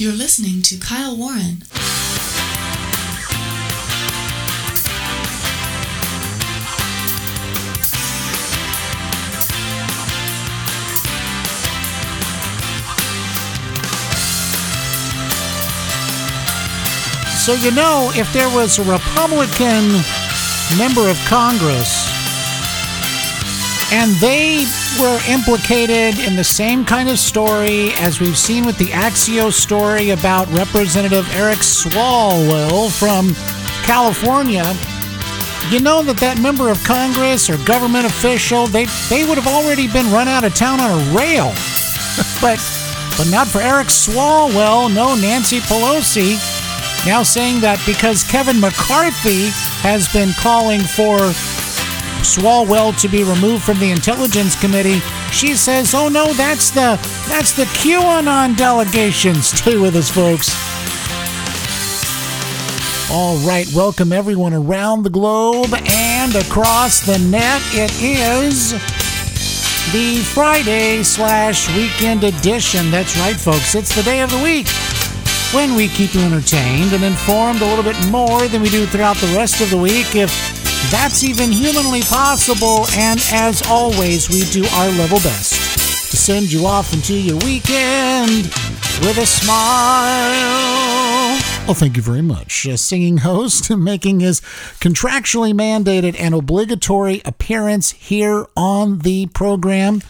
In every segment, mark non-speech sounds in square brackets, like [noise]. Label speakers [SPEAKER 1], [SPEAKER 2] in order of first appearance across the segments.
[SPEAKER 1] You're listening to Kyle Warren.
[SPEAKER 2] So, you know, if there was a Republican member of Congress and they were implicated in the same kind of story as we've seen with the Axios story about Representative Eric Swalwell from California, you know that that member of Congress or government official, they, they would have already been run out of town on a rail. [laughs] but, but not for Eric Swalwell, no Nancy Pelosi now saying that because Kevin McCarthy has been calling for Swalwell to be removed from the Intelligence Committee, she says, "Oh no, that's the that's the QAnon delegation." [laughs] Stay with us, folks. All right, welcome everyone around the globe and across the net. It is the Friday slash weekend edition. That's right, folks. It's the day of the week when we keep you entertained and informed a little bit more than we do throughout the rest of the week, if that's even humanly possible. And as always, we do our level best to send you off into your weekend with a smile. Well, thank you very much. A singing host [laughs] making his contractually mandated and obligatory appearance here on the program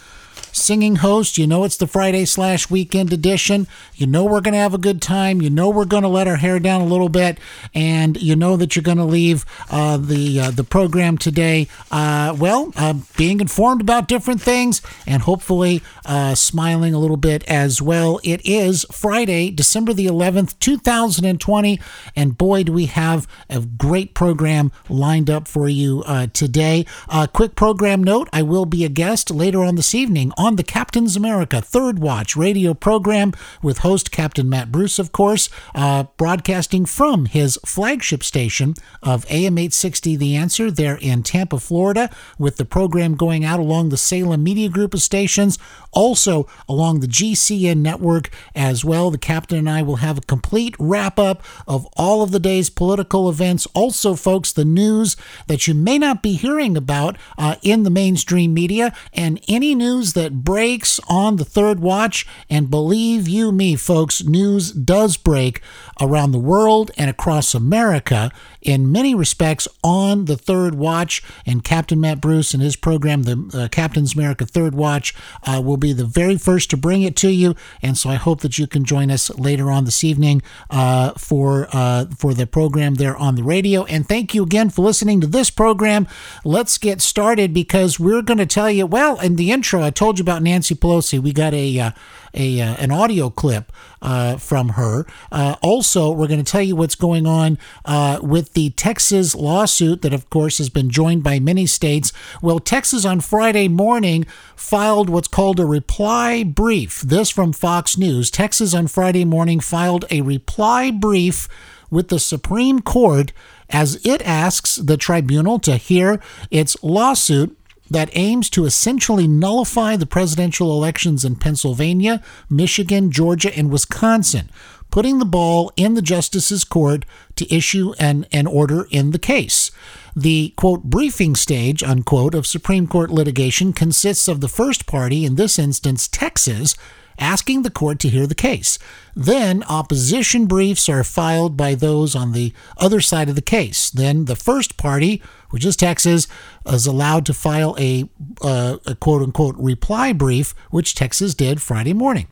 [SPEAKER 2] singing host. You know it's the Friday slash weekend edition. You know we're going to have a good time. You know we're going to let our hair down a little bit, and you know that you're going to leave uh, the uh, the program today. Uh, well, uh, being informed about different things, and hopefully uh, smiling a little bit as well. It is Friday, December the 11th, 2020, and boy, do we have a great program lined up for you uh, today. quick program note: I will be a guest later on this evening on the Captain's America Third Watch radio program with host Captain Matt Bruce, of course, uh, broadcasting from his flagship station of AM 860 The Answer there in Tampa, Florida, with the program going out along the Salem Media Group of stations, also along the GCN network as well. The Captain and I will have a complete wrap up of all of the day's political events. Also, folks, the news that you may not be hearing about uh, in the mainstream media and any news that breaks on the third watch. And believe you me, folks, news does break around the world and across America in many respects on the third watch. And Captain Matt Bruce and his program, the uh, Captain's America Third Watch, uh, will be the very first to bring it to you. And so I hope that you can join us later on this evening uh, for uh, for the program there on the radio. And thank you again for listening to this program. Let's get started because we're going to tell you. Well, in the intro, I told you about Nancy Pelosi. We got a uh, a uh, an audio clip uh, from her. Uh, also, we're going to tell you what's going on uh, with the Texas lawsuit that, of course, has been joined by many states. Well, Texas on Friday morning filed what's called a reply brief. This from Fox News. Texas on Friday morning filed a reply brief with the Supreme Court as it asks the tribunal to hear its lawsuit that aims to essentially nullify the presidential elections in Pennsylvania, Michigan, Georgia, and Wisconsin, putting the ball in the justice's court to issue an, an order in the case. The quote briefing stage unquote of Supreme Court litigation consists of the first party, in this instance Texas, asking the court to hear the case. Then opposition briefs are filed by those on the other side of the case. Then the first party, which is Texas, is allowed to file a, uh, a quote unquote reply brief, which Texas did Friday morning.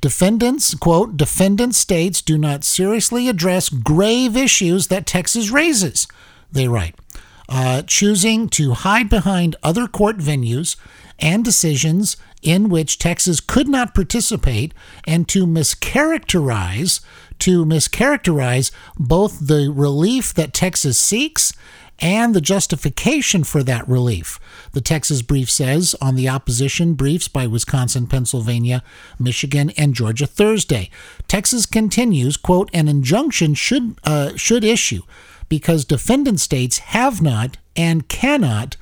[SPEAKER 2] Defendants, quote, defendant states do not seriously address grave issues that Texas raises, they write. Uh, choosing to hide behind other court venues and decisions in which Texas could not participate and to mischaracterize to mischaracterize both the relief that Texas seeks and the justification for that relief. The Texas brief says on the opposition briefs by Wisconsin, Pennsylvania, Michigan, and Georgia Thursday. Texas continues, quote, an injunction should uh, should issue because defendant states have not and cannot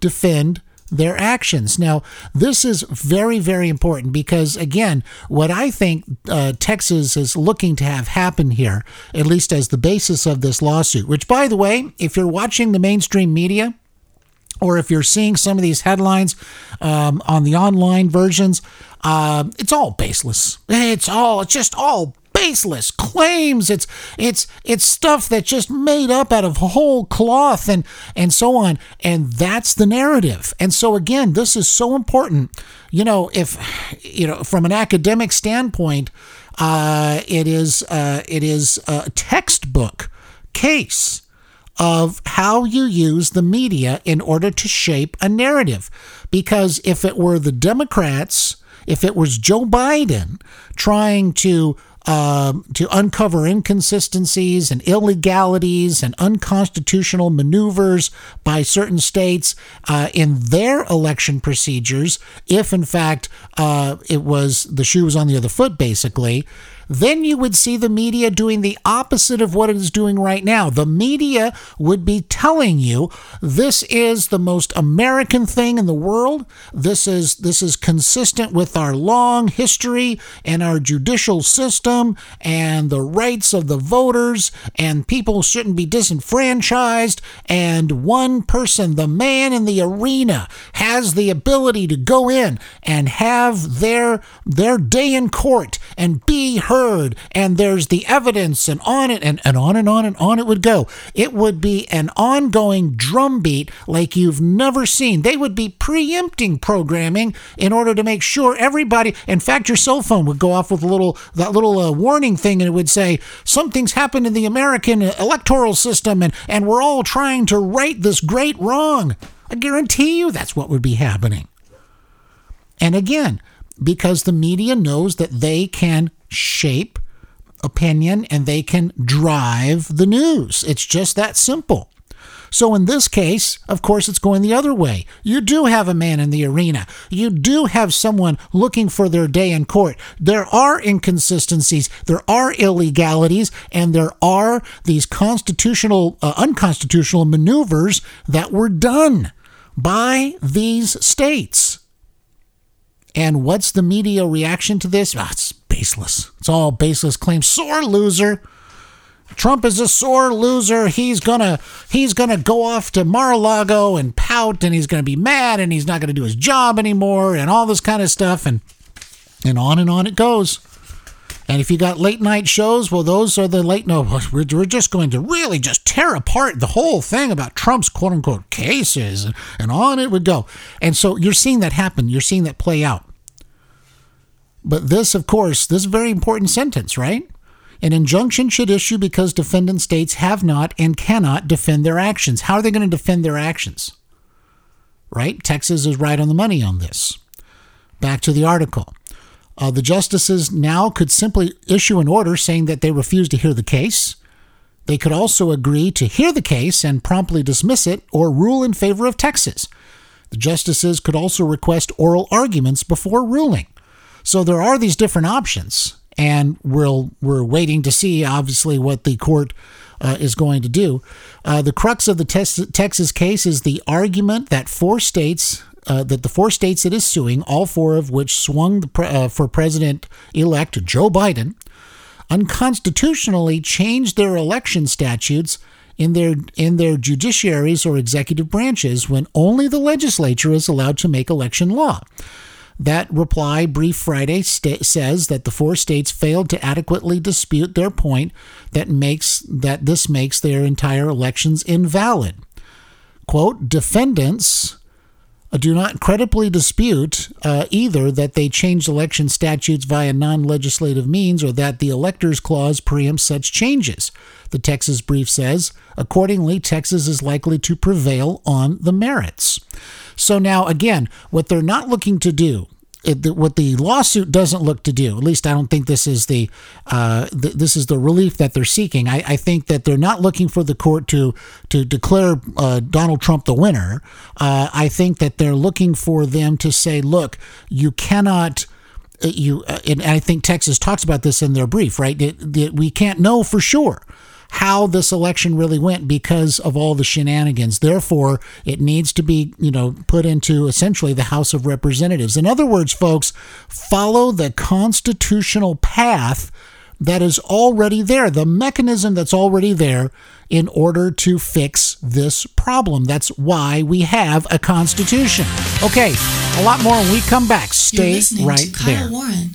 [SPEAKER 2] defend their actions. Now, this is very, very important because, again, what I think uh, Texas is looking to have happen here, at least as the basis of this lawsuit, which, by the way, if you're watching the mainstream media, or if you're seeing some of these headlines um, on the online versions, uh, it's all baseless. It's all, it's just all baseless claims. It's it's it's stuff that's just made up out of whole cloth and and so on. And that's the narrative. And so again, this is so important. You know, if you know from an academic standpoint, uh, it is uh, it is a textbook case of how you use the media in order to shape a narrative. Because if it were the Democrats, if it was Joe Biden trying to um, to uncover inconsistencies and illegalities and unconstitutional maneuvers by certain states uh, in their election procedures, if in fact uh, it was the shoe was on the other foot, basically, then you would see the media doing the opposite of what it is doing right now. The media would be telling you this is the most American thing in the world. This is this is consistent with our long history and our judicial system and the rights of the voters and people shouldn't be disenfranchised and one person, the man in the arena has the ability to go in and have their their day in court and be heard and there's the evidence and on it and, and on and on and on it would go. It would be an ongoing drumbeat like you've never seen. They would be preempting programming in order to make sure everybody, in fact, your cell phone would go off with a little, that little uh, warning thing and it would say, something's happened in the American electoral system and, and we're all trying to right this great wrong. I guarantee you that's what would be happening. And again, because the media knows that they can shape opinion and they can drive the news. It's just that simple. So in this case, of course, it's going the other way. You do have a man in the arena. You do have someone looking for their day in court. There are inconsistencies, there are illegalities, and there are these constitutional, uh, unconstitutional maneuvers that were done by these states. And what's the media reaction to this? Oh, it's baseless. It's all baseless claims. Sore loser. Trump is a sore loser. He's gonna he's gonna go off to Mar-a-Lago and pout, and he's gonna be mad, and he's not gonna do his job anymore, and all this kind of stuff, and and on and on it goes. And if you got late night shows, well, those are the late. No, we're, we're just going to really just tear apart the whole thing about Trump's quote unquote cases, and, and on it would go. And so you're seeing that happen. You're seeing that play out. But this, of course, this is a very important sentence, right? An injunction should issue because defendant states have not and cannot defend their actions. How are they going to defend their actions? Right? Texas is right on the money on this. Back to the article. Uh, the justices now could simply issue an order saying that they refuse to hear the case. They could also agree to hear the case and promptly dismiss it or rule in favor of Texas. The justices could also request oral arguments before ruling. So there are these different options, and we'll, we're waiting to see, obviously, what the court uh, is going to do. Uh, the crux of the Texas case is the argument that four states uh, that the four states it is suing, all four of which swung pre- uh, for President elect Joe Biden, unconstitutionally changed their election statutes in their in their judiciaries or executive branches when only the legislature is allowed to make election law. That reply brief Friday sta- says that the four states failed to adequately dispute their point that makes that this makes their entire elections invalid. Quote, defendants do not credibly dispute uh, either that they changed election statutes via non legislative means or that the electors clause preempts such changes. The Texas brief says, accordingly, Texas is likely to prevail on the merits. So now, again, what they're not looking to do what the lawsuit doesn't look to do, at least I don't think this is the uh, th- this is the relief that they're seeking. I, I, think that they're not looking for the court to to declare uh, Donald Trump the winner. Uh, I think that they're looking for them to say, look, you cannot. Uh, you uh, and I think Texas talks about this in their brief, right? It, we can't know for sure how this election really went because of all the shenanigans. Therefore, it needs to be, you know, put into essentially the House of Representatives. In other words, folks, follow the constitutional path that is already there, the mechanism that's already there in order to fix this problem. That's why we have a constitution. Okay, a lot more when we come back. Stay right there.
[SPEAKER 1] Warren.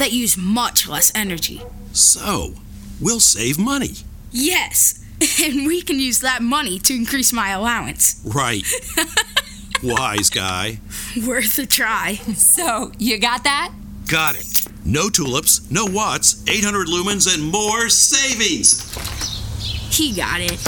[SPEAKER 3] that use much less energy.
[SPEAKER 4] So, we'll save money.
[SPEAKER 3] Yes, [laughs] and we can use that money to increase my allowance.
[SPEAKER 4] Right. [laughs] Wise guy.
[SPEAKER 3] Worth a try.
[SPEAKER 5] So, you got that?
[SPEAKER 4] Got it. No tulips, no watts, 800 lumens, and more savings.
[SPEAKER 3] He got it.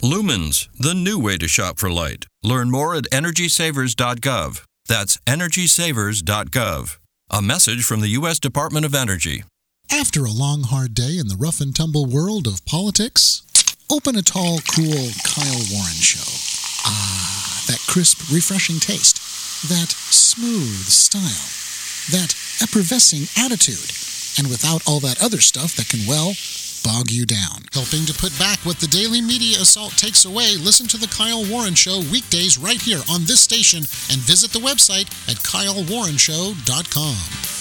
[SPEAKER 6] Lumens, the new way to shop for light. Learn more at EnergySavers.gov. That's EnergySavers.gov. A message from the U.S. Department of Energy.
[SPEAKER 7] After a long, hard day in the rough and tumble world of politics, open a tall, cool Kyle Warren show. Ah, that crisp, refreshing taste, that smooth style, that effervescing attitude, and without all that other stuff that can, well, bog you down. Helping to put back what the daily media assault takes away, listen to The Kyle Warren Show weekdays right here on this station and visit the website at kylewarrenshow.com.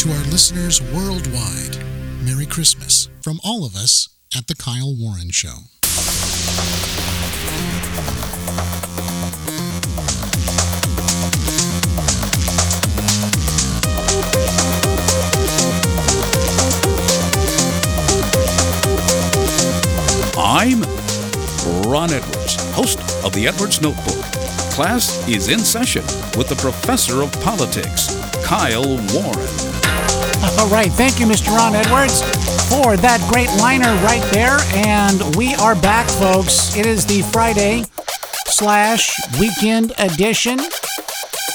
[SPEAKER 7] To our listeners worldwide, Merry Christmas from all of us at The Kyle Warren Show.
[SPEAKER 8] I'm Ron Edwards, host of the Edwards Notebook. Class is in session with the professor of politics, Kyle Warren.
[SPEAKER 2] All right. Thank you, Mr. Ron Edwards, for that great liner right there. And we are back, folks. It is the Friday slash weekend edition.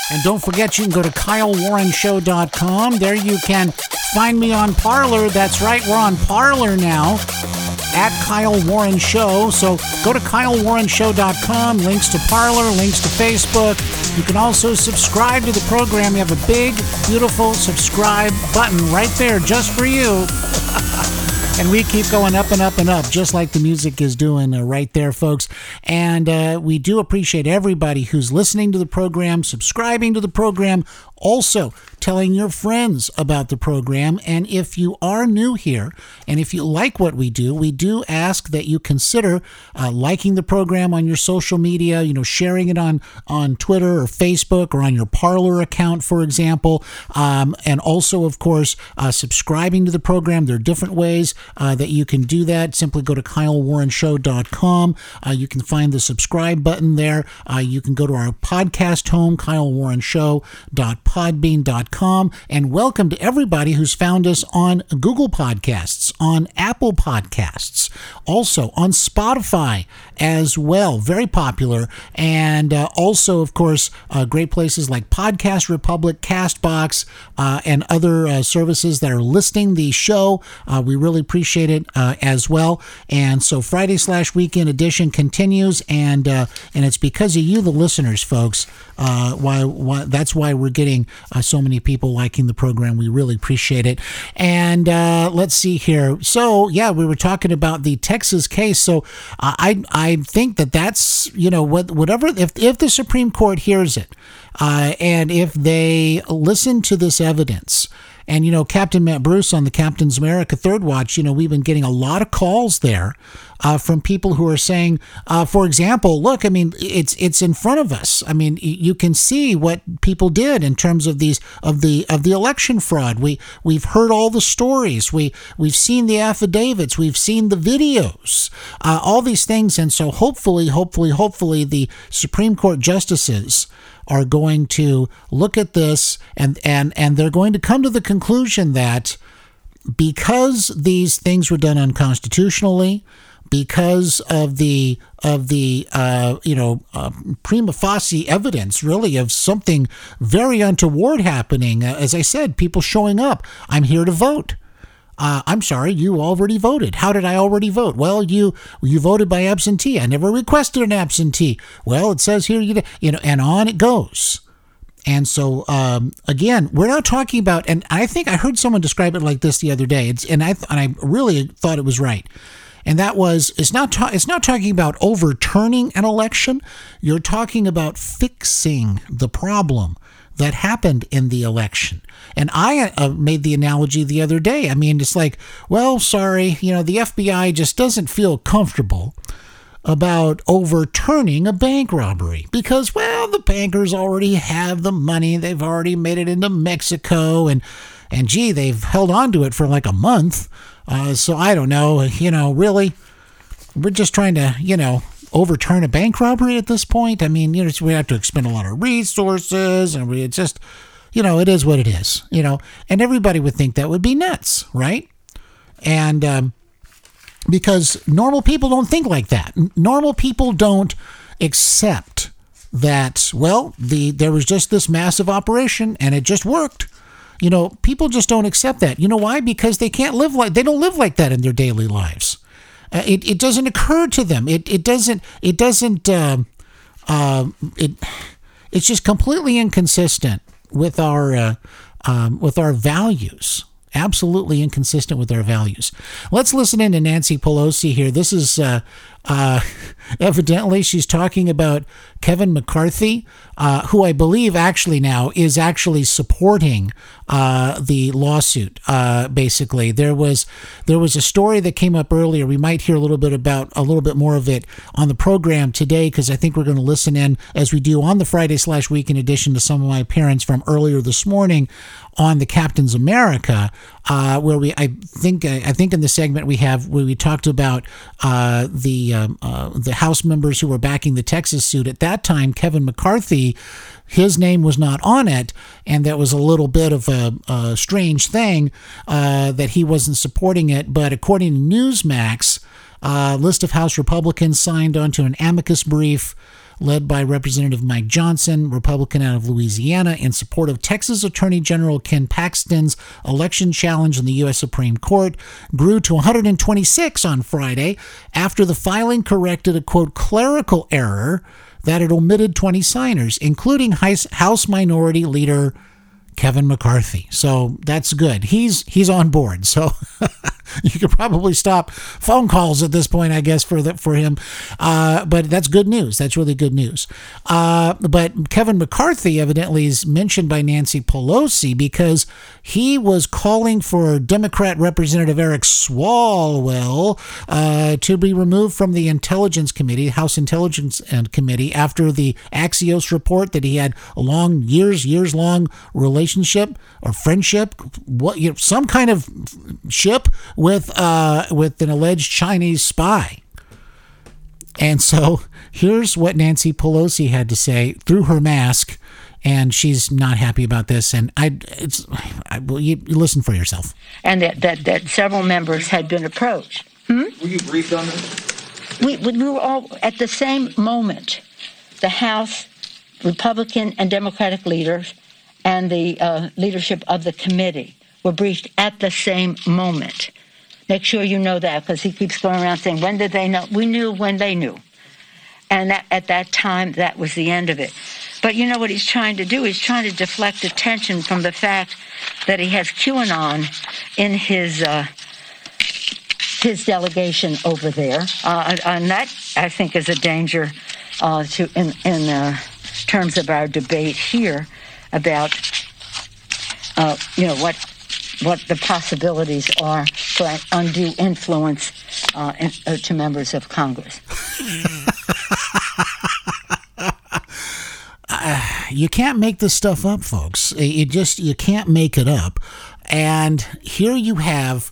[SPEAKER 2] And don't forget, you can go to KyleWarrenShow.com. There you can find me on Parler. That's right, we're on Parler now at Kyle Warren Show. So go to KyleWarrenShow.com. Links to Parler, links to Facebook. You can also subscribe to the program. You have a big, beautiful subscribe button right there just for you. [laughs] and we keep going up and up and up, just like the music is doing uh, right there, folks. And uh, we do appreciate everybody who's listening to the program, subscribing to the program, also telling your friends about the program. And if you are new here and if you like what we do, we do ask that you consider uh, liking the program on your social media, you know, sharing it on, on Twitter or Facebook or on your Parler account, for example. Um, and also, of course, uh, subscribing to the program. There are different ways uh, that you can do that. Simply go to KyleWarrenShow.com. Uh, you can find the subscribe button there. Uh, you can go to our podcast home, KyleWarrenShow.podbean.com. And welcome to everybody who's found us on Google Podcasts, on Apple Podcasts, also on Spotify as well. Very popular. And uh, also, of course, uh, great places like Podcast Republic, Castbox, uh, and other uh, services that are listing the show. Uh, we really appreciate it as well. And so Friday slash weekend edition continues, and and it's because of you, the listeners, folks. why, why that's why we're getting so many people liking the program. We really appreciate it. And let's see here. So yeah, we were talking about the Texas case. So I I think that that's you know what whatever if if the Supreme Court hears it, uh, and if they listen to this evidence. And, you know, Captain Matt Bruce on the Captain's America Third Watch, you know, we've been getting a lot of calls there uh, from people who are saying, uh, for example, look, I mean, it's it's in front of us. I mean, you can see what people did in terms of these of the of the election fraud. We we've heard all the stories. We we've seen the affidavits. We've seen the videos. Uh, all these things, and so hopefully, hopefully, hopefully, the Supreme Court justices are going to look at this and and and they're going to come to the conclusion that because these things were done unconstitutionally because of the of the uh, you know uh, prima facie evidence really of something very untoward happening uh, as i said people showing up i'm here to vote uh, I'm sorry, you already voted. How did I already vote? Well, you you voted by absentee. I never requested an absentee. Well, it says here you you know, and on it goes. And so um, again, we're not talking about. And I think I heard someone describe it like this the other day. It's, and I and I really thought it was right. And that was it's not ta- it's not talking about overturning an election. You're talking about fixing the problem that happened in the election. And I uh, made the analogy the other day. I mean, it's like, well, sorry, you know, the FBI just doesn't feel comfortable about overturning a bank robbery because, well, the bankers already have the money. They've already made it into Mexico and, and gee, they've held on to it for like a month. Uh, so I don't know, you know, really, we're just trying to, you know, overturn a bank robbery at this point. I mean, you know, we have to expend a lot of resources, and we just, you know, it is what it is, you know. And everybody would think that would be nuts, right? And um, because normal people don't think like that. Normal people don't accept that. Well, the there was just this massive operation, and it just worked. You know, people just don't accept that. You know why? Because they can't live like they don't live like that in their daily lives. Uh, it, it doesn't occur to them. It, it doesn't it doesn't uh, uh, it it's just completely inconsistent with our uh, um, with our values. Absolutely inconsistent with our values. Let's listen in to Nancy Pelosi here. This is uh, [laughs] evidently she's talking about Kevin McCarthy, uh, who I believe actually now is actually supporting uh, the lawsuit. Uh, basically, there was there was a story that came up earlier. We might hear a little bit about a little bit more of it on the program today because I think we're going to listen in as we do on the Friday slash weekend edition to some of my appearance from earlier this morning on the Captain's America, uh, where we I think I think in the segment we have where we talked about uh, the um, uh, the House members who were backing the Texas suit at that time, Kevin McCarthy, his name was not on it, and that was a little bit of a, a strange thing uh, that he wasn't supporting it. But according to Newsmax, a uh, list of House Republicans signed onto an amicus brief led by Representative Mike Johnson, Republican out of Louisiana, in support of Texas Attorney General Ken Paxton's election challenge in the U.S. Supreme Court, grew to 126 on Friday after the filing corrected a quote clerical error that had omitted 20 signers, including House Minority Leader Kevin McCarthy. So that's good. He's he's on board. So [laughs] [laughs] you could probably stop phone calls at this point, I guess, for the, for him. Uh, but that's good news. That's really good news. Uh, but Kevin McCarthy evidently is mentioned by Nancy Pelosi because he was calling for Democrat Representative Eric Swalwell uh, to be removed from the Intelligence Committee, House Intelligence Committee, after the Axios report that he had a long, years, years long relationship or friendship, what you know, some kind of ship with uh, with an alleged Chinese spy. And so [laughs] here's what Nancy Pelosi had to say through her mask, and she's not happy about this. And I, it's, I, well, you, you listen for yourself.
[SPEAKER 9] And that, that, that several members had been approached.
[SPEAKER 10] Hmm? Were you briefed on this?
[SPEAKER 9] we, we were all at the same moment. The House, Republican and Democratic leaders, and the uh, leadership of the committee were briefed at the same moment. Make sure you know that because he keeps going around saying, when did they know? We knew when they knew. And that, at that time, that was the end of it. But you know what he's trying to do? He's trying to deflect attention from the fact that he has QAnon in his uh, his delegation over there, uh, and that I think is a danger uh, to in in uh, terms of our debate here about uh, you know what what the possibilities are for undue influence uh, in, uh, to members of Congress. [laughs]
[SPEAKER 2] you can't make this stuff up, folks. You just you can't make it up. And here you have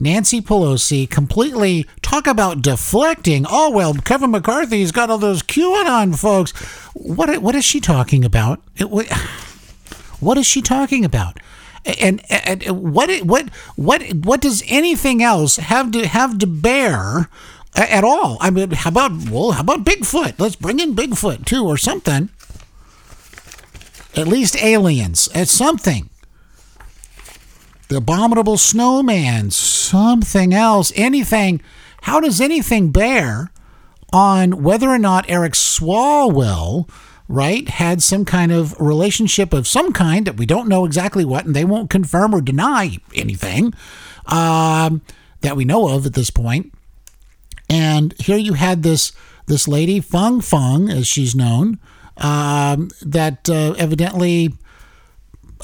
[SPEAKER 2] Nancy Pelosi completely talk about deflecting. Oh well, Kevin McCarthy's got all those QAnon folks. What what is she talking about? It, what, [sighs] what is she talking about? And, and what what what what does anything else have to have to bear at all? I mean, how about well, how about Bigfoot? Let's bring in Bigfoot too, or something. At least aliens. At something. The abominable snowman. Something else. Anything. How does anything bear on whether or not Eric Swalwell right, had some kind of relationship of some kind that we don't know exactly what, and they won't confirm or deny anything um, that we know of at this point. And here you had this this lady Fung Fung, as she's known, um, that uh, evidently,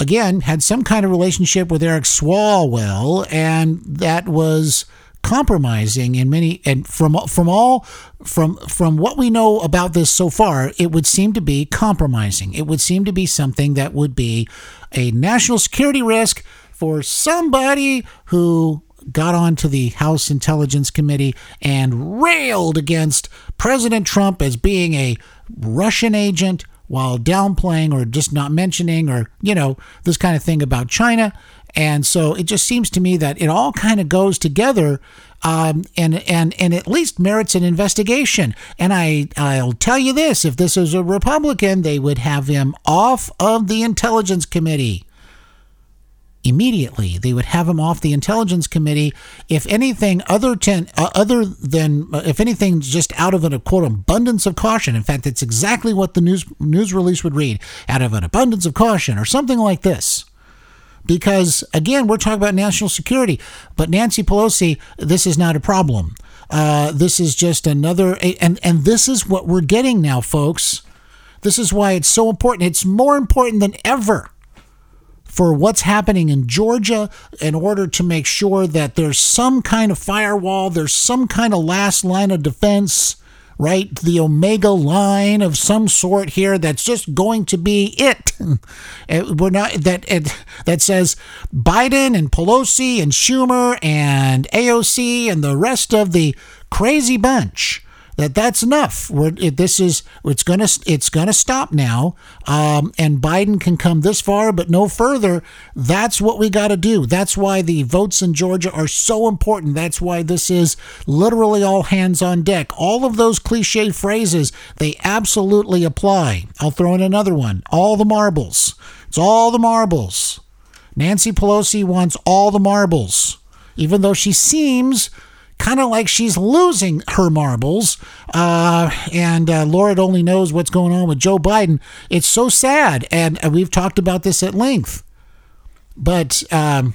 [SPEAKER 2] again, had some kind of relationship with Eric Swalwell, and that was compromising in many and from from all from from what we know about this so far it would seem to be compromising. It would seem to be something that would be a national security risk for somebody who got onto the House Intelligence Committee and railed against President Trump as being a Russian agent while downplaying or just not mentioning or you know this kind of thing about China and so it just seems to me that it all kind of goes together um, and, and, and at least merits an investigation. And I, I'll tell you this if this was a Republican, they would have him off of the Intelligence Committee immediately. They would have him off the Intelligence Committee. If anything other ten, uh, other than uh, if anything, just out of an a quote abundance of caution. In fact, it's exactly what the news news release would read: out of an abundance of caution, or something like this because again, we're talking about national security. But Nancy Pelosi, this is not a problem. Uh, this is just another, and and this is what we're getting now, folks. This is why it's so important. It's more important than ever for what's happening in Georgia in order to make sure that there's some kind of firewall, there's some kind of last line of defense right? The omega line of some sort here that's just going to be it. [laughs] We're not that it, that says Biden and Pelosi and Schumer and AOC and the rest of the crazy bunch that that's enough. We're, it, this is it's gonna it's gonna stop now, um, and Biden can come this far, but no further. That's what we got to do. That's why the votes in Georgia are so important. That's why this is literally all hands on deck. All of those cliche phrases they absolutely apply. I'll throw in another one. All the marbles. It's all the marbles. Nancy Pelosi wants all the marbles, even though she seems kind of like she's losing her marbles. Uh, and uh, Lord only knows what's going on with Joe Biden. It's so sad. And uh, we've talked about this at length. But, um,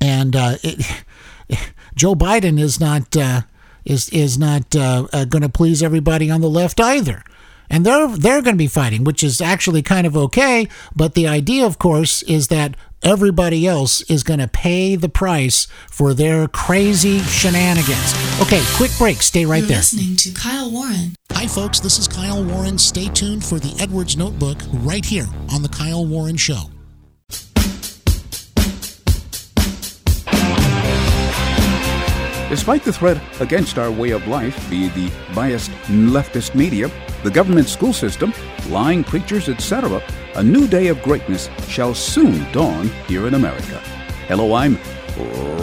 [SPEAKER 2] and uh, it, [laughs] Joe Biden is not. Uh, is is not uh, going to please everybody on the left either and they're they're going to be fighting, which is actually kind of okay. But the idea, of course, is that everybody else is going to pay the price for their crazy shenanigans. Okay, quick break. Stay right
[SPEAKER 1] You're
[SPEAKER 2] there.
[SPEAKER 1] Listening to Kyle Warren.
[SPEAKER 7] Hi, folks. This is Kyle Warren. Stay tuned for the Edwards Notebook right here on the Kyle Warren Show.
[SPEAKER 8] Despite the threat against our way of life via the biased leftist media, the government school system, lying preachers, etc., a new day of greatness shall soon dawn here in America. Hello, I'm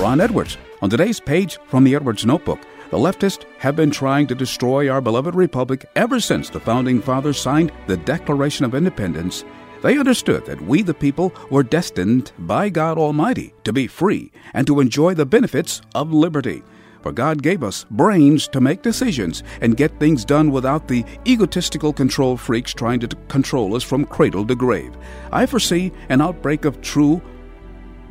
[SPEAKER 8] Ron Edwards. On today's page from the Edwards Notebook, The leftists have been trying to destroy our beloved republic ever since the founding fathers signed the Declaration of Independence. They understood that we, the people, were destined by God Almighty to be free and to enjoy the benefits of liberty. For God gave us brains to make decisions and get things done without the egotistical control freaks trying to control us from cradle to grave. I foresee an outbreak of true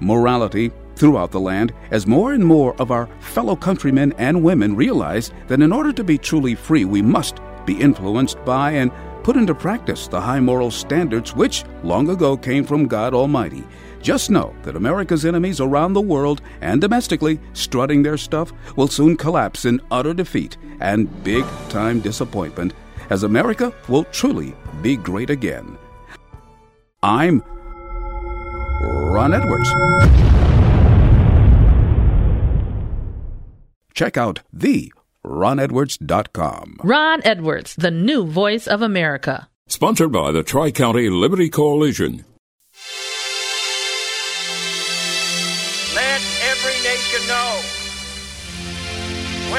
[SPEAKER 8] morality throughout the land as more and more of our fellow countrymen and women realize that in order to be truly free, we must be influenced by and put into practice the high moral standards which long ago came from God Almighty. Just know that America's enemies around the world and domestically strutting their stuff will soon collapse in utter defeat and big time disappointment as America will truly be great again. I'm Ron Edwards. Check out the ronedwards.com.
[SPEAKER 10] Ron Edwards, the new voice of America.
[SPEAKER 11] Sponsored by the Tri County Liberty Coalition.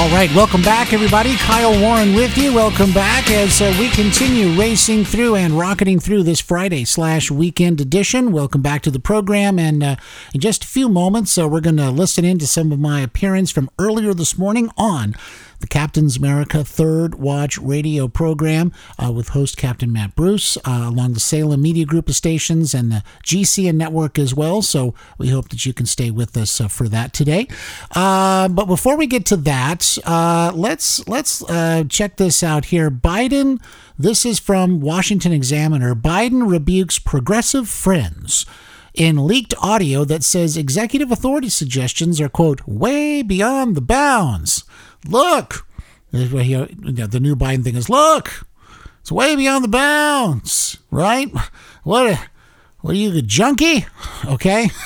[SPEAKER 2] All right, welcome back, everybody. Kyle Warren with you. Welcome back as uh, we continue racing through and rocketing through this Friday slash weekend edition. Welcome back to the program, and uh, in just a few moments, uh, we're going to listen in to some of my appearance from earlier this morning on the Captain's America Third Watch radio program uh, with host Captain Matt Bruce, uh, along the Salem Media Group of stations and the GCN network as well. So we hope that you can stay with us uh, for that today. Uh, but before we get to that, let's let's check this out here. Biden. This is from Washington Examiner. Biden rebukes progressive friends in leaked audio that says executive authority suggestions are, quote, way beyond the bounds. Look, the new Biden thing is, look, it's way beyond the bounds, right? What, a, what are you, a junkie? Okay. [laughs]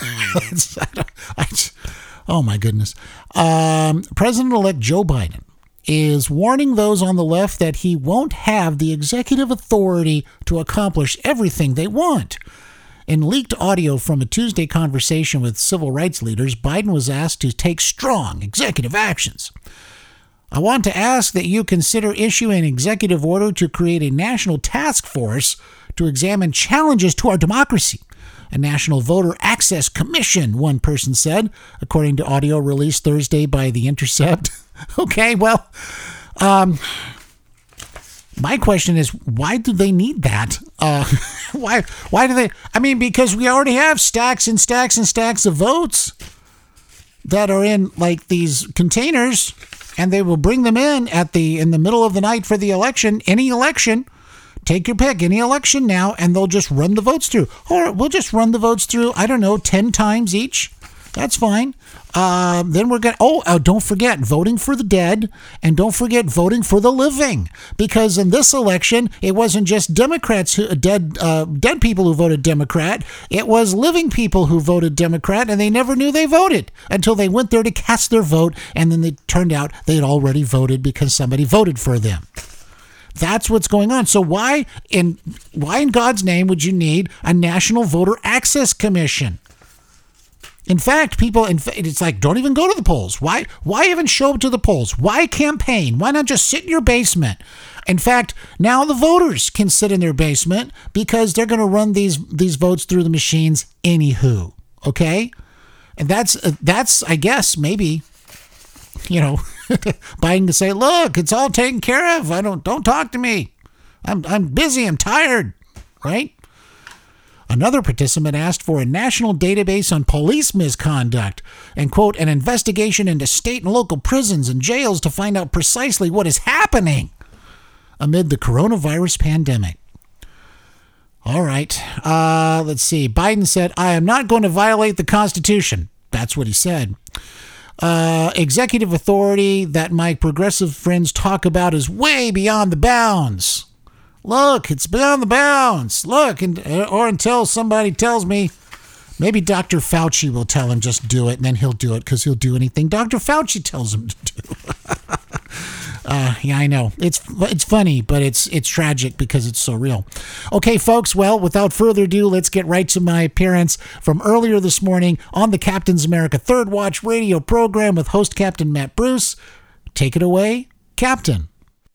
[SPEAKER 2] oh my goodness. Um, President-elect Joe Biden is warning those on the left that he won't have the executive authority to accomplish everything they want. In leaked audio from a Tuesday conversation with civil rights leaders, Biden was asked to take strong executive actions. I want to ask that you consider issuing an executive order to create a national task force to examine challenges to our democracy. A National Voter Access Commission, one person said, according to audio released Thursday by The Intercept. [laughs] okay, well, um, my question is, why do they need that? Uh, [laughs] why? Why do they? I mean, because we already have stacks and stacks and stacks of votes that are in like these containers, and they will bring them in at the in the middle of the night for the election. Any election, take your pick, any election now, and they'll just run the votes through. Or we'll just run the votes through. I don't know, ten times each. That's fine. Uh, then we're going. Oh, uh, don't forget voting for the dead, and don't forget voting for the living, because in this election it wasn't just Democrats who dead uh, dead people who voted Democrat. It was living people who voted Democrat, and they never knew they voted until they went there to cast their vote, and then it turned out they had already voted because somebody voted for them. That's what's going on. So why in why in God's name would you need a National Voter Access Commission? In fact, people, in, it's like, don't even go to the polls. Why, why even show up to the polls? Why campaign? Why not just sit in your basement? In fact, now the voters can sit in their basement because they're going to run these these votes through the machines anywho. Okay, and that's uh, that's I guess maybe, you know, [laughs] Biden to say, look, it's all taken care of. I don't don't talk to me. I'm I'm busy. I'm tired. Right. Another participant asked for a national database on police misconduct and, quote, an investigation into state and local prisons and jails to find out precisely what is happening amid the coronavirus pandemic. All right. Uh, let's see. Biden said, I am not going to violate the Constitution. That's what he said. Uh, executive authority that my progressive friends talk about is way beyond the bounds. Look, it's beyond the bounds. Look, and, or until somebody tells me, maybe Dr. Fauci will tell him just do it, and then he'll do it because he'll do anything Dr. Fauci tells him to do. [laughs] Uh, yeah, I know. It's it's funny, but it's it's tragic because it's so real. Okay, folks. Well, without further ado, let's get right to my appearance from earlier this morning on the Captain's America Third Watch radio program with host Captain Matt Bruce. Take it away, Captain.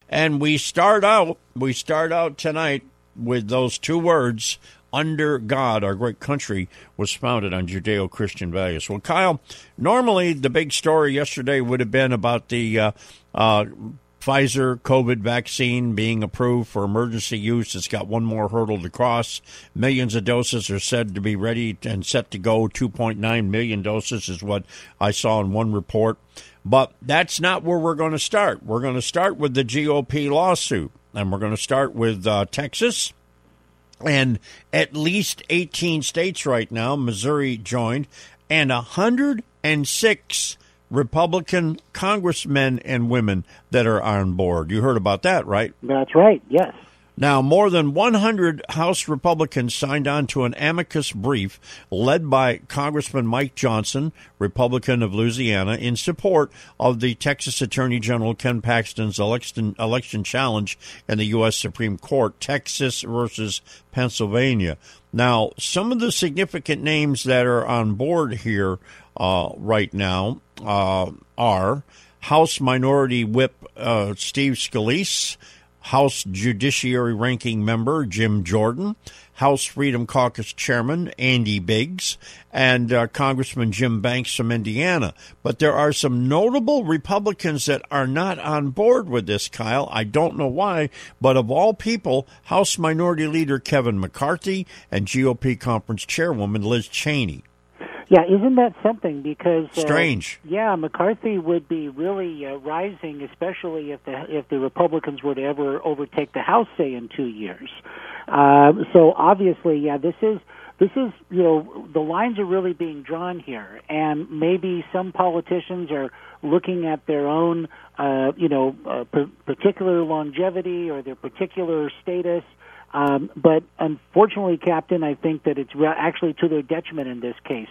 [SPEAKER 12] And we start out we start out tonight with those two words under God, our great country was founded on Judeo Christian values. Well, Kyle, normally the big story yesterday would have been about the uh, uh, Pfizer COVID vaccine being approved for emergency use. It's got one more hurdle to cross. Millions of doses are said to be ready and set to go. 2.9 million doses is what I saw in one report. But that's not where we're going to start. We're going to start with the GOP lawsuit, and we're going to start with uh, Texas and at least 18 states right now, Missouri joined, and 106 Republican congressmen and women that are on board. You heard about that, right?
[SPEAKER 13] That's right, yes.
[SPEAKER 12] Now, more than 100 House Republicans signed on to an amicus brief led by Congressman Mike Johnson, Republican of Louisiana, in support of the Texas Attorney General Ken Paxton's election, election challenge in the U.S. Supreme Court, Texas versus Pennsylvania. Now, some of the significant names that are on board here uh, right now uh, are House Minority Whip uh, Steve Scalise. House Judiciary Ranking Member Jim Jordan, House Freedom Caucus Chairman Andy Biggs, and uh, Congressman Jim Banks from Indiana. But there are some notable Republicans that are not on board with this, Kyle. I don't know why, but of all people, House Minority Leader Kevin McCarthy and GOP Conference Chairwoman Liz Cheney.
[SPEAKER 13] Yeah, isn't that something? Because uh,
[SPEAKER 12] strange.
[SPEAKER 13] Yeah, McCarthy would be really uh, rising, especially if the if the Republicans were to ever overtake the House, say in two years. Uh, so obviously, yeah, this is this is you know the lines are really being drawn here, and maybe some politicians are looking at their own uh, you know uh, p- particular longevity or their particular status. Um, but unfortunately, Captain, I think that it's re- actually to their detriment in this case.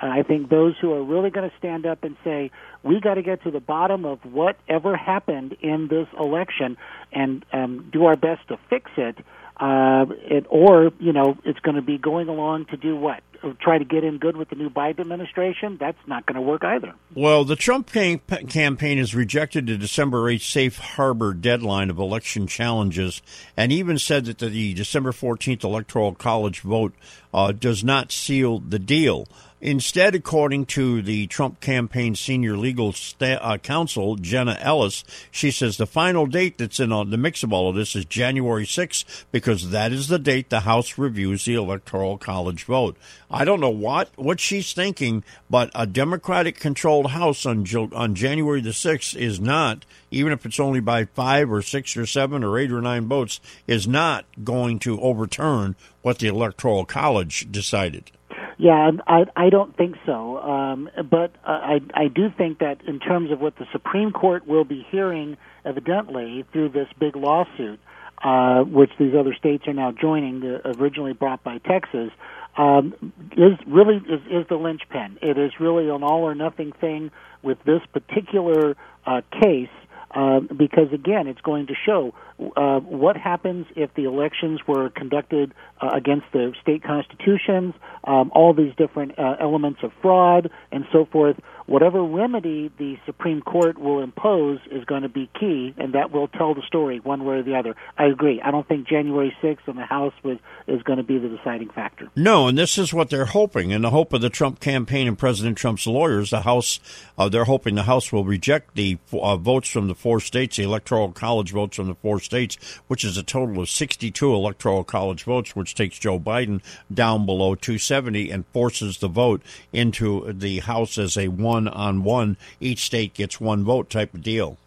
[SPEAKER 13] Uh, I think those who are really going to stand up and say, we got to get to the bottom of whatever happened in this election and um, do our best to fix it, uh, it, or, you know, it's going to be going along to do what? Try to get in good with the new Biden administration? That's not going to work either.
[SPEAKER 12] Well, the Trump campaign has rejected the December 8th safe harbor deadline of election challenges and even said that the December 14th Electoral College vote uh, does not seal the deal. Instead, according to the Trump campaign senior legal uh, counsel, Jenna Ellis, she says the final date that's in uh, the mix of all of this is January 6th because that is the date the House reviews the Electoral College vote. I don't know what, what she's thinking, but a Democratic controlled House on, on January the 6th is not, even if it's only by five or six or seven or eight or nine votes, is not going to overturn what the Electoral College decided.
[SPEAKER 13] Yeah, I I don't think so. Um, but uh, I I do think that in terms of what the Supreme Court will be hearing, evidently through this big lawsuit, uh, which these other states are now joining, uh, originally brought by Texas, um, is really is, is the linchpin. It is really an all or nothing thing with this particular uh, case uh, because again, it's going to show uh, what happens if the elections were conducted uh, against the state constitutions, um, all these different uh, elements of fraud and so forth. Whatever remedy the Supreme Court will impose is going to be key, and that will tell the story one way or the other. I agree. I don't think January 6th in the House was, is going to be the deciding factor.
[SPEAKER 12] No, and this is what they're hoping. In the hope of the Trump campaign and President Trump's lawyers, the House, uh, they're hoping the House will reject the uh, votes from the four states, the Electoral College votes from the four states, which is a total of 62 Electoral College votes, which takes Joe Biden down below 270 and forces the vote into the House as a one on one. Each state gets one vote type of deal.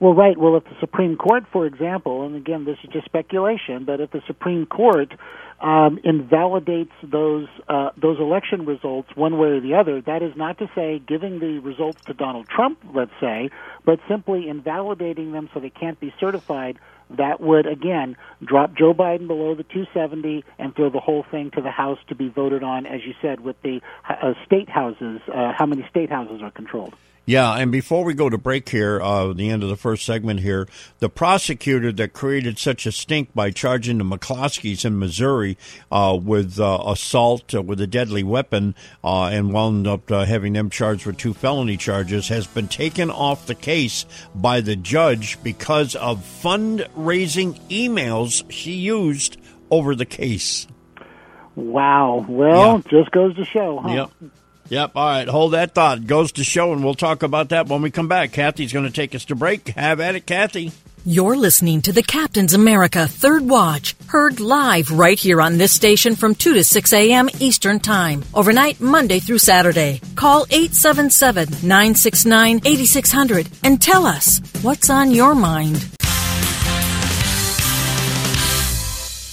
[SPEAKER 13] Well, right. Well, if the Supreme Court, for example, and again, this is just speculation, but if the Supreme Court um, invalidates those uh, those election results one way or the other, that is not to say giving the results to Donald Trump, let's say, but simply invalidating them so they can't be certified. That would again drop Joe Biden below the 270 and throw the whole thing to the House to be voted on, as you said, with the uh, state houses. Uh, how many state houses are controlled?
[SPEAKER 12] Yeah, and before we go to break here, uh, the end of the first segment here, the prosecutor that created such a stink by charging the McCloskeys in Missouri uh, with uh, assault uh, with a deadly weapon uh, and wound up uh, having them charged with two felony charges has been taken off the case by the judge because of fundraising emails she used over the case.
[SPEAKER 13] Wow. Well, yeah. just goes to show, huh?
[SPEAKER 12] Yep. Yep. All right. Hold that thought. Goes to show, and we'll talk about that when we come back. Kathy's going to take us to break. Have at it, Kathy.
[SPEAKER 14] You're listening to the Captain's America Third Watch, heard live right here on this station from 2 to 6 a.m. Eastern Time, overnight Monday through Saturday. Call 877 969 8600 and tell us what's on your mind.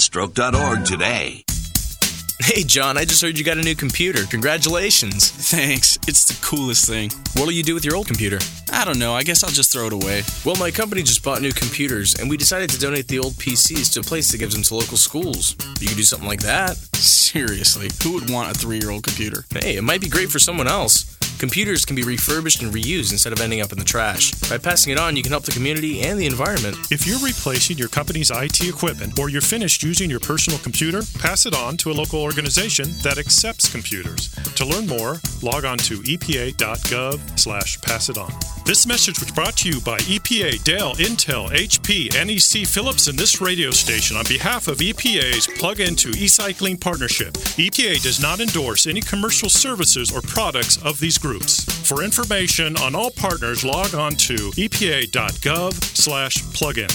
[SPEAKER 15] stroke.org today.
[SPEAKER 16] Hey, John, I just heard you got a new computer. Congratulations.
[SPEAKER 17] Thanks. It's the coolest thing.
[SPEAKER 16] What'll you do with your old computer?
[SPEAKER 17] I don't know. I guess I'll just throw it away.
[SPEAKER 16] Well, my company just bought new computers, and we decided to donate the old PCs to a place that gives them to local schools. You could do something like that.
[SPEAKER 17] Seriously, who would want a three year old computer?
[SPEAKER 16] Hey, it might be great for someone else. Computers can be refurbished and reused instead of ending up in the trash. By passing it on, you can help the community and the environment.
[SPEAKER 18] If you're replacing your company's IT equipment or you're finished using your personal computer, pass it on to a local organization that accepts computers. To learn more, log on to epa.gov slash pass it on. This message was brought to you by EPA, Dell, Intel, HP, NEC, Philips, and this radio station on behalf of EPA's Plug Into E-Cycling Partnership. EPA does not endorse any commercial services or products of these groups. For information on all partners, log on to epa.gov slash plugin.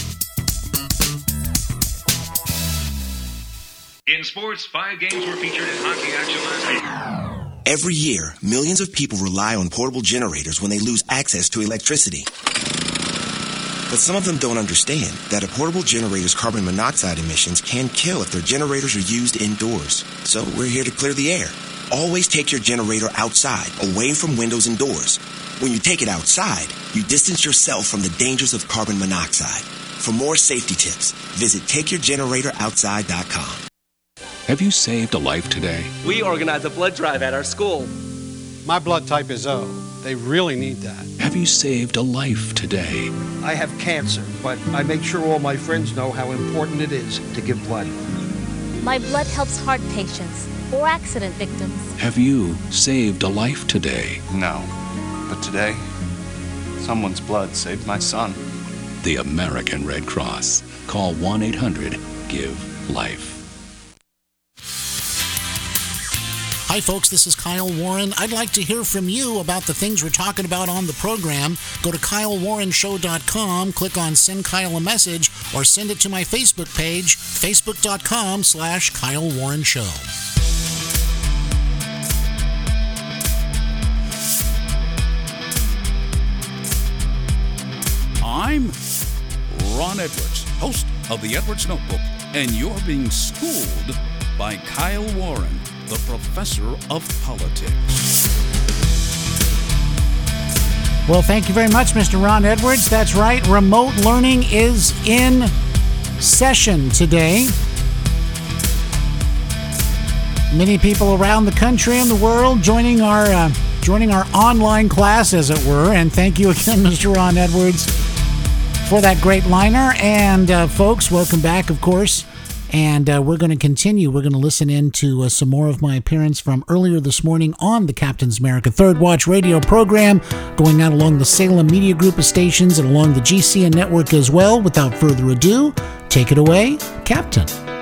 [SPEAKER 19] In sports, five games were featured in hockey action last week.
[SPEAKER 20] Every year, millions of people rely on portable generators when they lose access to electricity. But some of them don't understand that a portable generator's carbon monoxide emissions can kill if their generators are used indoors. So we're here to clear the air. Always take your generator outside, away from windows and doors. When you take it outside, you distance yourself from the dangers of carbon monoxide. For more safety tips, visit takeyourgeneratoroutside.com.
[SPEAKER 11] Have you saved a life today?
[SPEAKER 21] We organize a blood drive at our school.
[SPEAKER 22] My blood type is O. They really need that.
[SPEAKER 11] Have you saved a life today?
[SPEAKER 23] I have cancer, but I make sure all my friends know how important it is to give blood.
[SPEAKER 24] My blood helps heart patients or accident victims.
[SPEAKER 11] Have you saved a life today?
[SPEAKER 25] No. But today, someone's blood saved my son.
[SPEAKER 11] The American Red Cross. Call 1 800 GIVE LIFE.
[SPEAKER 2] Hi, folks, this is Kyle Warren. I'd like to hear from you about the things we're talking about on the program. Go to kylewarrenshow.com, click on Send Kyle a Message, or send it to my Facebook page, facebook.com slash Kyle Warren Show.
[SPEAKER 8] I'm Ron Edwards, host of the Edwards Notebook, and you're being schooled by Kyle Warren, the professor of politics.
[SPEAKER 2] Well, thank you very much, Mr. Ron Edwards. That's right. Remote learning is in session today. Many people around the country and the world joining our uh, joining our online class, as it were. And thank you again, [laughs] Mr. Ron Edwards, for that great liner. And uh, folks, welcome back, of course. And uh, we're going to continue. We're going to listen in to uh, some more of my appearance from earlier this morning on the Captain's America Third Watch radio program, going out along the Salem Media Group of stations and along the GCN network as well. Without further ado, take it away, Captain.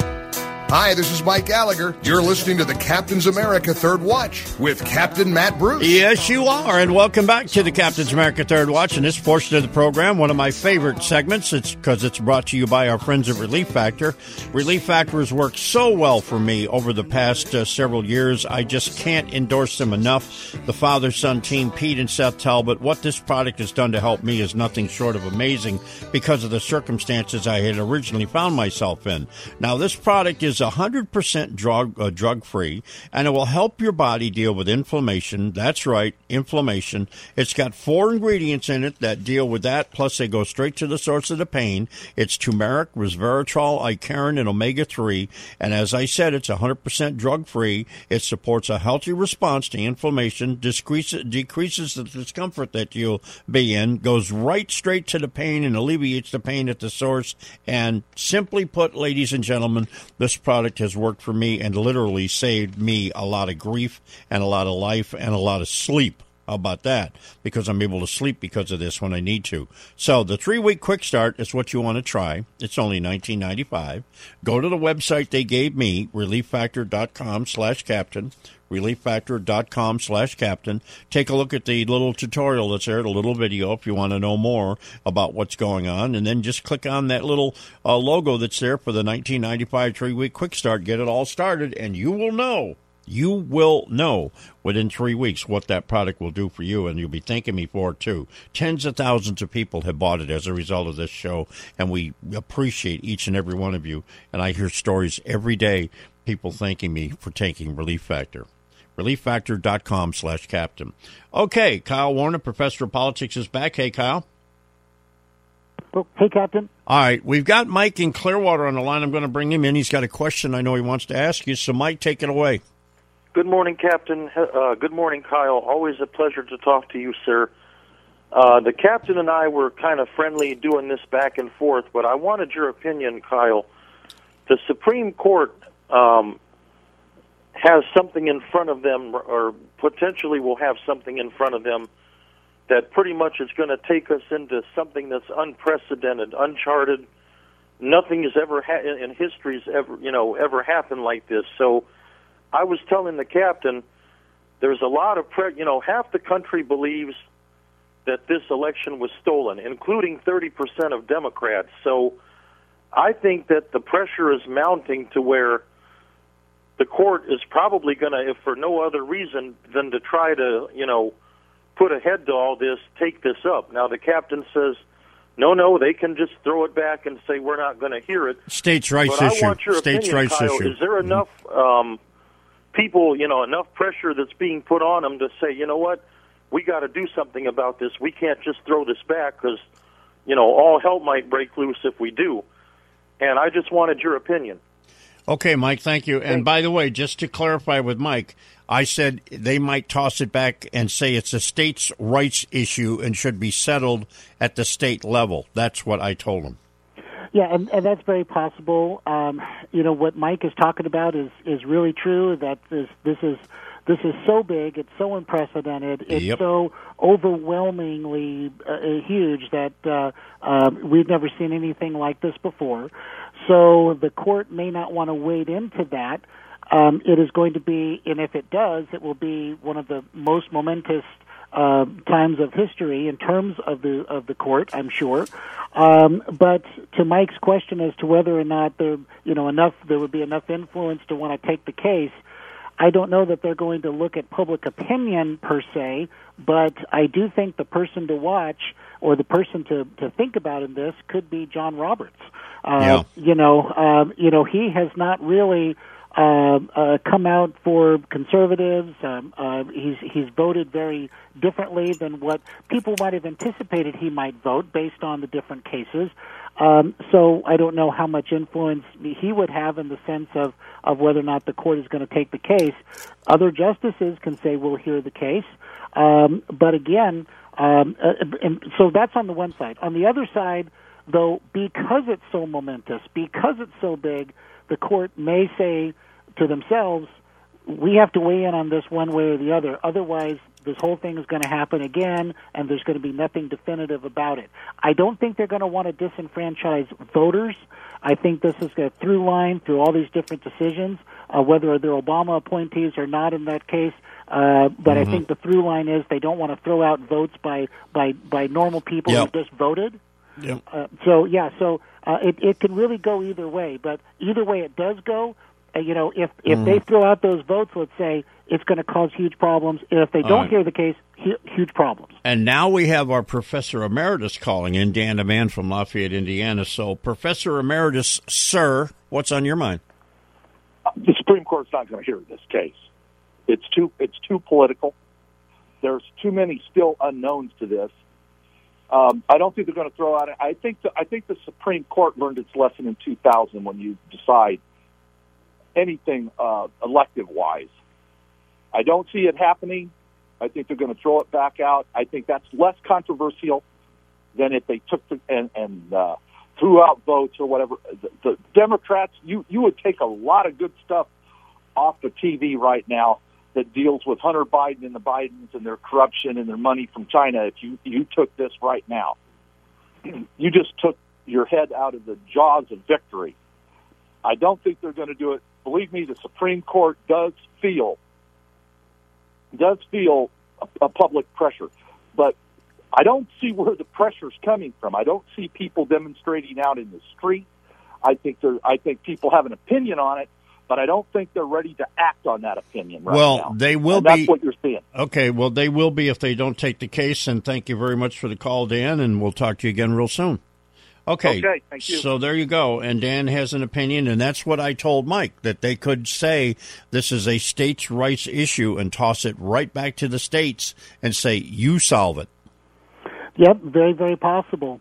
[SPEAKER 26] Hi, this is Mike Gallagher. You're listening to the Captain's America Third Watch with Captain Matt Bruce.
[SPEAKER 12] Yes, you are, and welcome back to the Captain's America Third Watch. In this portion of the program, one of my favorite segments, it's because it's brought to you by our friends at Relief Factor. Relief Factor has worked so well for me over the past uh, several years. I just can't endorse them enough. The father-son team, Pete and Seth Talbot, what this product has done to help me is nothing short of amazing because of the circumstances I had originally found myself in. Now, this product is 100% drug uh, drug free and it will help your body deal with inflammation. That's right, inflammation. It's got four ingredients in it that deal with that plus they go straight to the source of the pain. It's turmeric, resveratrol, icariin and omega 3 and as I said it's 100% drug free. It supports a healthy response to inflammation, decreases decreases the discomfort that you'll be in, goes right straight to the pain and alleviates the pain at the source and simply put ladies and gentlemen, this product has worked for me and literally saved me a lot of grief and a lot of life and a lot of sleep. How about that? Because I'm able to sleep because of this when I need to. So the three week quick start is what you want to try. It's only $19.95. Go to the website they gave me, relieffactor.com slash captain relieffactor.com slash captain. Take a look at the little tutorial that's there, the little video, if you want to know more about what's going on. And then just click on that little uh, logo that's there for the 1995 three week quick start. Get it all started, and you will know. You will know within three weeks what that product will do for you, and you'll be thanking me for it too. Tens of thousands of people have bought it as a result of this show, and we appreciate each and every one of you. And I hear stories every day, people thanking me for taking Relief Factor relieffactor.com slash captain. Okay, Kyle Warren, professor of politics, is back. Hey, Kyle.
[SPEAKER 13] Oh, hey, Captain.
[SPEAKER 12] All right, we've got Mike in Clearwater on the line. I'm going to bring him in. He's got a question I know he wants to ask you. So, Mike, take it away.
[SPEAKER 27] Good morning, Captain. Uh, good morning, Kyle. Always a pleasure to talk to you, sir. Uh, the captain and I were kind of friendly doing this back and forth, but I wanted your opinion, Kyle. The Supreme Court um, has something in front of them, or potentially will have something in front of them that pretty much is going to take us into something that's unprecedented, uncharted. Nothing has ever ha- in history's ever you know ever happened like this. So, I was telling the captain, there's a lot of pre- you know half the country believes that this election was stolen, including 30% of Democrats. So, I think that the pressure is mounting to where the court is probably going to, if for no other reason than to try to, you know, put a head to all this, take this up. Now the captain says, no, no, they can just throw it back and say we're not going to hear it.
[SPEAKER 12] States' rights
[SPEAKER 27] but
[SPEAKER 12] issue.
[SPEAKER 27] I want your
[SPEAKER 12] States'
[SPEAKER 27] opinion,
[SPEAKER 12] rights
[SPEAKER 27] Kyle.
[SPEAKER 12] issue.
[SPEAKER 27] Is there enough um, people, you know, enough pressure that's being put on them to say, you know what, we got to do something about this. We can't just throw this back because, you know, all hell might break loose if we do. And I just wanted your opinion.
[SPEAKER 12] Okay, Mike, thank you. And by the way, just to clarify with Mike, I said they might toss it back and say it's a states' rights issue and should be settled at the state level. That's what I told him.
[SPEAKER 13] Yeah, and, and that's very possible. Um, you know what Mike is talking about is is really true. That this this is this is so big, it's so unprecedented, it's
[SPEAKER 12] Yep.
[SPEAKER 13] so overwhelmingly uh, huge that uh, um, we've never seen anything like this before. So the court may not want to wade into that. Um, it is going to be, and if it does, it will be one of the most momentous uh, times of history in terms of the of the court. I'm sure. Um, but to Mike's question as to whether or not there, you know, enough there would be enough influence to want to take the case. I don't know that they're going to look at public opinion per se, but I do think the person to watch or the person to, to think about in this could be John Roberts. Uh,
[SPEAKER 12] Yeah.
[SPEAKER 13] You know, um, you know, he has not really uh, uh, come out for conservatives. Um, uh, he's he's voted very differently than what people might have anticipated he might vote based on the different cases. Um, so I don't know how much influence he would have in the sense of of whether or not the court is going to take the case. Other justices can say we'll hear the case, um, but again, um, uh, and so that's on the one side. On the other side, though, because it's so momentous, because it's so big, the court may say to themselves, we have to weigh in on this one way or the other. Otherwise, this whole thing is going to happen again, and there's going to be nothing definitive about it. I don't think they're going to want to disenfranchise voters. I think this is a through line through all these different decisions, uh, whether they're Obama appointees or not in that case. Uh, but
[SPEAKER 12] Mm-hmm.
[SPEAKER 13] I think the through line is they don't want to throw out votes by by by normal people
[SPEAKER 12] Yep.
[SPEAKER 13] who just voted.
[SPEAKER 12] Yep.
[SPEAKER 13] Uh, so yeah, so uh, it it can really go either way. But either way it does go, uh, you know, if if
[SPEAKER 12] Mm.
[SPEAKER 13] they throw out those votes, let's say it's going to cause huge problems. If they don't
[SPEAKER 12] right.
[SPEAKER 13] hear the case, hu- huge problems.
[SPEAKER 12] And now we have our Professor Emeritus calling in, Dan DeMann from Lafayette, Indiana. So, Professor Emeritus, sir, what's on your mind?
[SPEAKER 28] the Supreme Court's not going to hear this case. It's too it's too political. There's too many still unknowns to this. Um, I don't think they're going to throw out. I think the, I think the Supreme Court learned its lesson in 2000 when you decide anything uh, elective wise. I don't see it happening. I think they're going to throw it back out. I think that's less controversial than if they took the, and, and uh, threw out votes or whatever. The, the Democrats, you you would take a lot of good stuff off the TV right now that deals with Hunter Biden and the Bidens and their corruption and their money from China. If you you took this right now, [clears throat] you just took your head out of the jaws of victory. I don't think they're going to do it. Believe me, the Supreme Court does feel does feel a, a public pressure, but I don't see where the pressure's coming from. I don't see people demonstrating out in the street. I think there. I think people have an opinion on it, but I don't think they're ready to act on that opinion right
[SPEAKER 12] well,
[SPEAKER 28] now.
[SPEAKER 12] they will
[SPEAKER 28] And
[SPEAKER 12] be.
[SPEAKER 28] That's what you're seeing.
[SPEAKER 12] Okay, well, they will be if they don't take the case. And thank you very much for the call, Dan. And we'll talk to you again real soon. Okay.
[SPEAKER 28] Okay, thank you.
[SPEAKER 12] So there you go. And Dan has an opinion, and that's what I told Mike that they could say this is a states' rights issue and toss it right back to the states and say you solve it.
[SPEAKER 13] Yep, very very possible.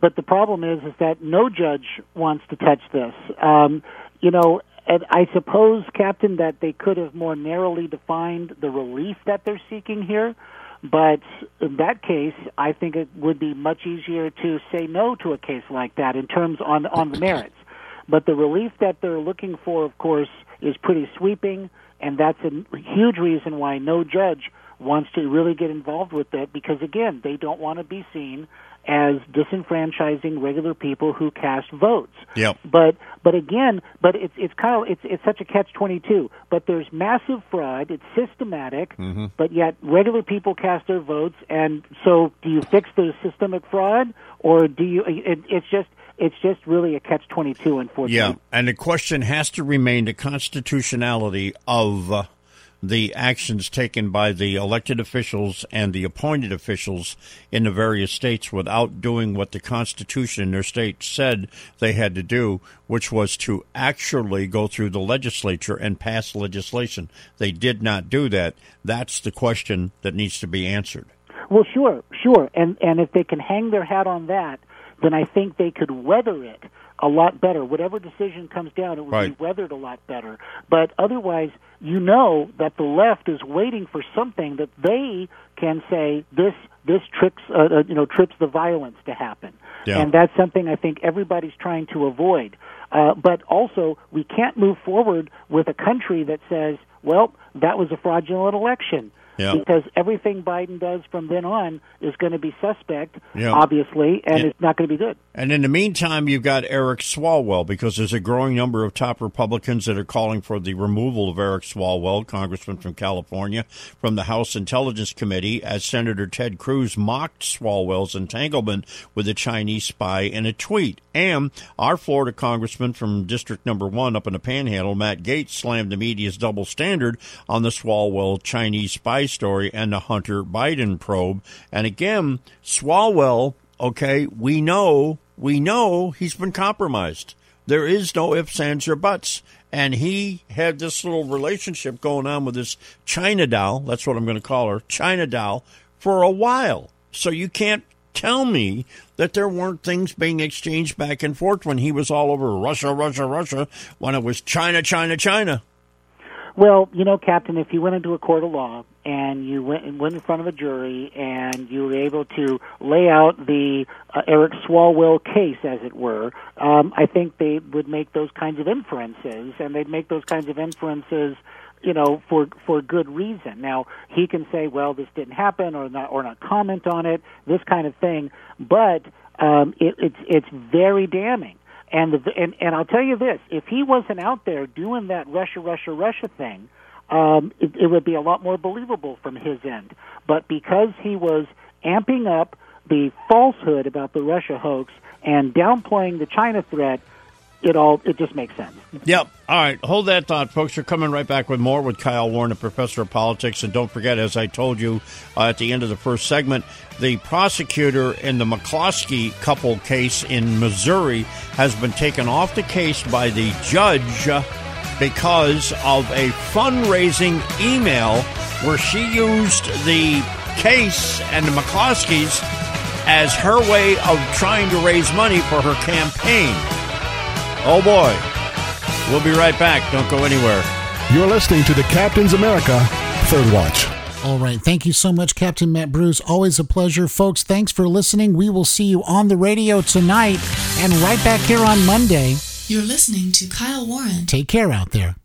[SPEAKER 13] But the problem is, is that no judge wants to touch this. Um, you know, and I suppose, Captain, that they could have more narrowly defined the relief that they're seeking here. But in that case, I think it would be much easier to say no to a case like that in terms on on the merits. But the relief that they're looking for, of course, is pretty sweeping, and that's a huge reason why no judge wants to really get involved with that because again, they don't want to be seen as disenfranchising regular people who cast votes.
[SPEAKER 12] Yep.
[SPEAKER 13] But but again, but it's it's kind of it's it's such a catch twenty two. But there's massive fraud. It's systematic.
[SPEAKER 12] Mm-hmm.
[SPEAKER 13] But yet regular people cast their votes, and so do you fix the systemic fraud, or do you? It, it's just it's just really a catch twenty two. Unfortunately.
[SPEAKER 12] Yeah, and the question has to remain the constitutionality of uh, the actions taken by the elected officials and the appointed officials in the various states without doing what the Constitution in their state said they had to do, which was to actually go through the legislature and pass legislation. They did not do that. That's the question that needs to be answered.
[SPEAKER 13] Well, sure, sure, and and if they can hang their hat on that, then I think they could weather it a lot better. Whatever decision comes down, it would
[SPEAKER 12] Right.
[SPEAKER 13] be weathered a lot better. But otherwise, you know that the left is waiting for something that they can say this this trips uh, uh, you know trips the violence to happen,
[SPEAKER 12] Yeah.
[SPEAKER 13] and that's something I think everybody's trying to avoid. Uh, but also, we can't move forward with a country that says, "Well, that was a fraudulent election."
[SPEAKER 12] Yeah.
[SPEAKER 13] Because everything Biden does from then on is going to be suspect,
[SPEAKER 12] Yeah.
[SPEAKER 13] obviously, and
[SPEAKER 12] Yeah.
[SPEAKER 13] it's not going to be good.
[SPEAKER 12] And in the meantime, you've got Eric Swalwell because there's a growing number of top Republicans that are calling for the removal of Eric Swalwell, congressman from California, from the House Intelligence Committee, as Senator Ted Cruz mocked Swalwell's entanglement with a Chinese spy in a tweet. And our Florida congressman from District Number One up in the Panhandle, Matt Gaetz, slammed the media's double standard on the Swalwell Chinese spy story and the Hunter Biden probe. And again, Swalwell okay, we know we know he's been compromised. There is no ifs, ands, or buts. And he had this little relationship going on with this China doll. That's what I'm going to call her, China doll, for a while. So you can't tell me that there weren't things being exchanged back and forth when he was all over Russia, Russia, Russia, when it was China, China, China.
[SPEAKER 13] Well, you know, Captain, if you went into a court of law and you went went in front of a jury and you were able to lay out the uh, Eric Swalwell case, as it were, um, I think they would make those kinds of inferences, and they'd make those kinds of inferences, you know, for for good reason. Now he can say, well, this didn't happen, or not, or not comment on it, this kind of thing, but um, it, it's it's very damning. And, the, and and I'll tell you this: if he wasn't out there doing that Russia, Russia, Russia thing, um, it, it would be a lot more believable from his end. But because he was amping up the falsehood about the Russia hoax and downplaying the China threat, it all it just makes sense.
[SPEAKER 12] Yep. All right. Hold that thought, folks. We're coming right back with more with Kyle Warren, a professor of politics. And don't forget, as I told you uh, at the end of the first segment, the prosecutor in the McCloskey couple case in Missouri has been taken off the case by the judge because of a fundraising email where she used the case and the McCloskeys as her way of trying to raise money for her campaign. Oh boy. We'll be right back. Don't go anywhere.
[SPEAKER 29] You're listening to the Captain's America Third Watch.
[SPEAKER 2] All right. Thank you so much, Captain Matt Bruce. Always a pleasure. Folks, thanks for listening. We will see you on the radio tonight and right back here on Monday.
[SPEAKER 30] You're listening to Kyle Warren.
[SPEAKER 2] Take care out there.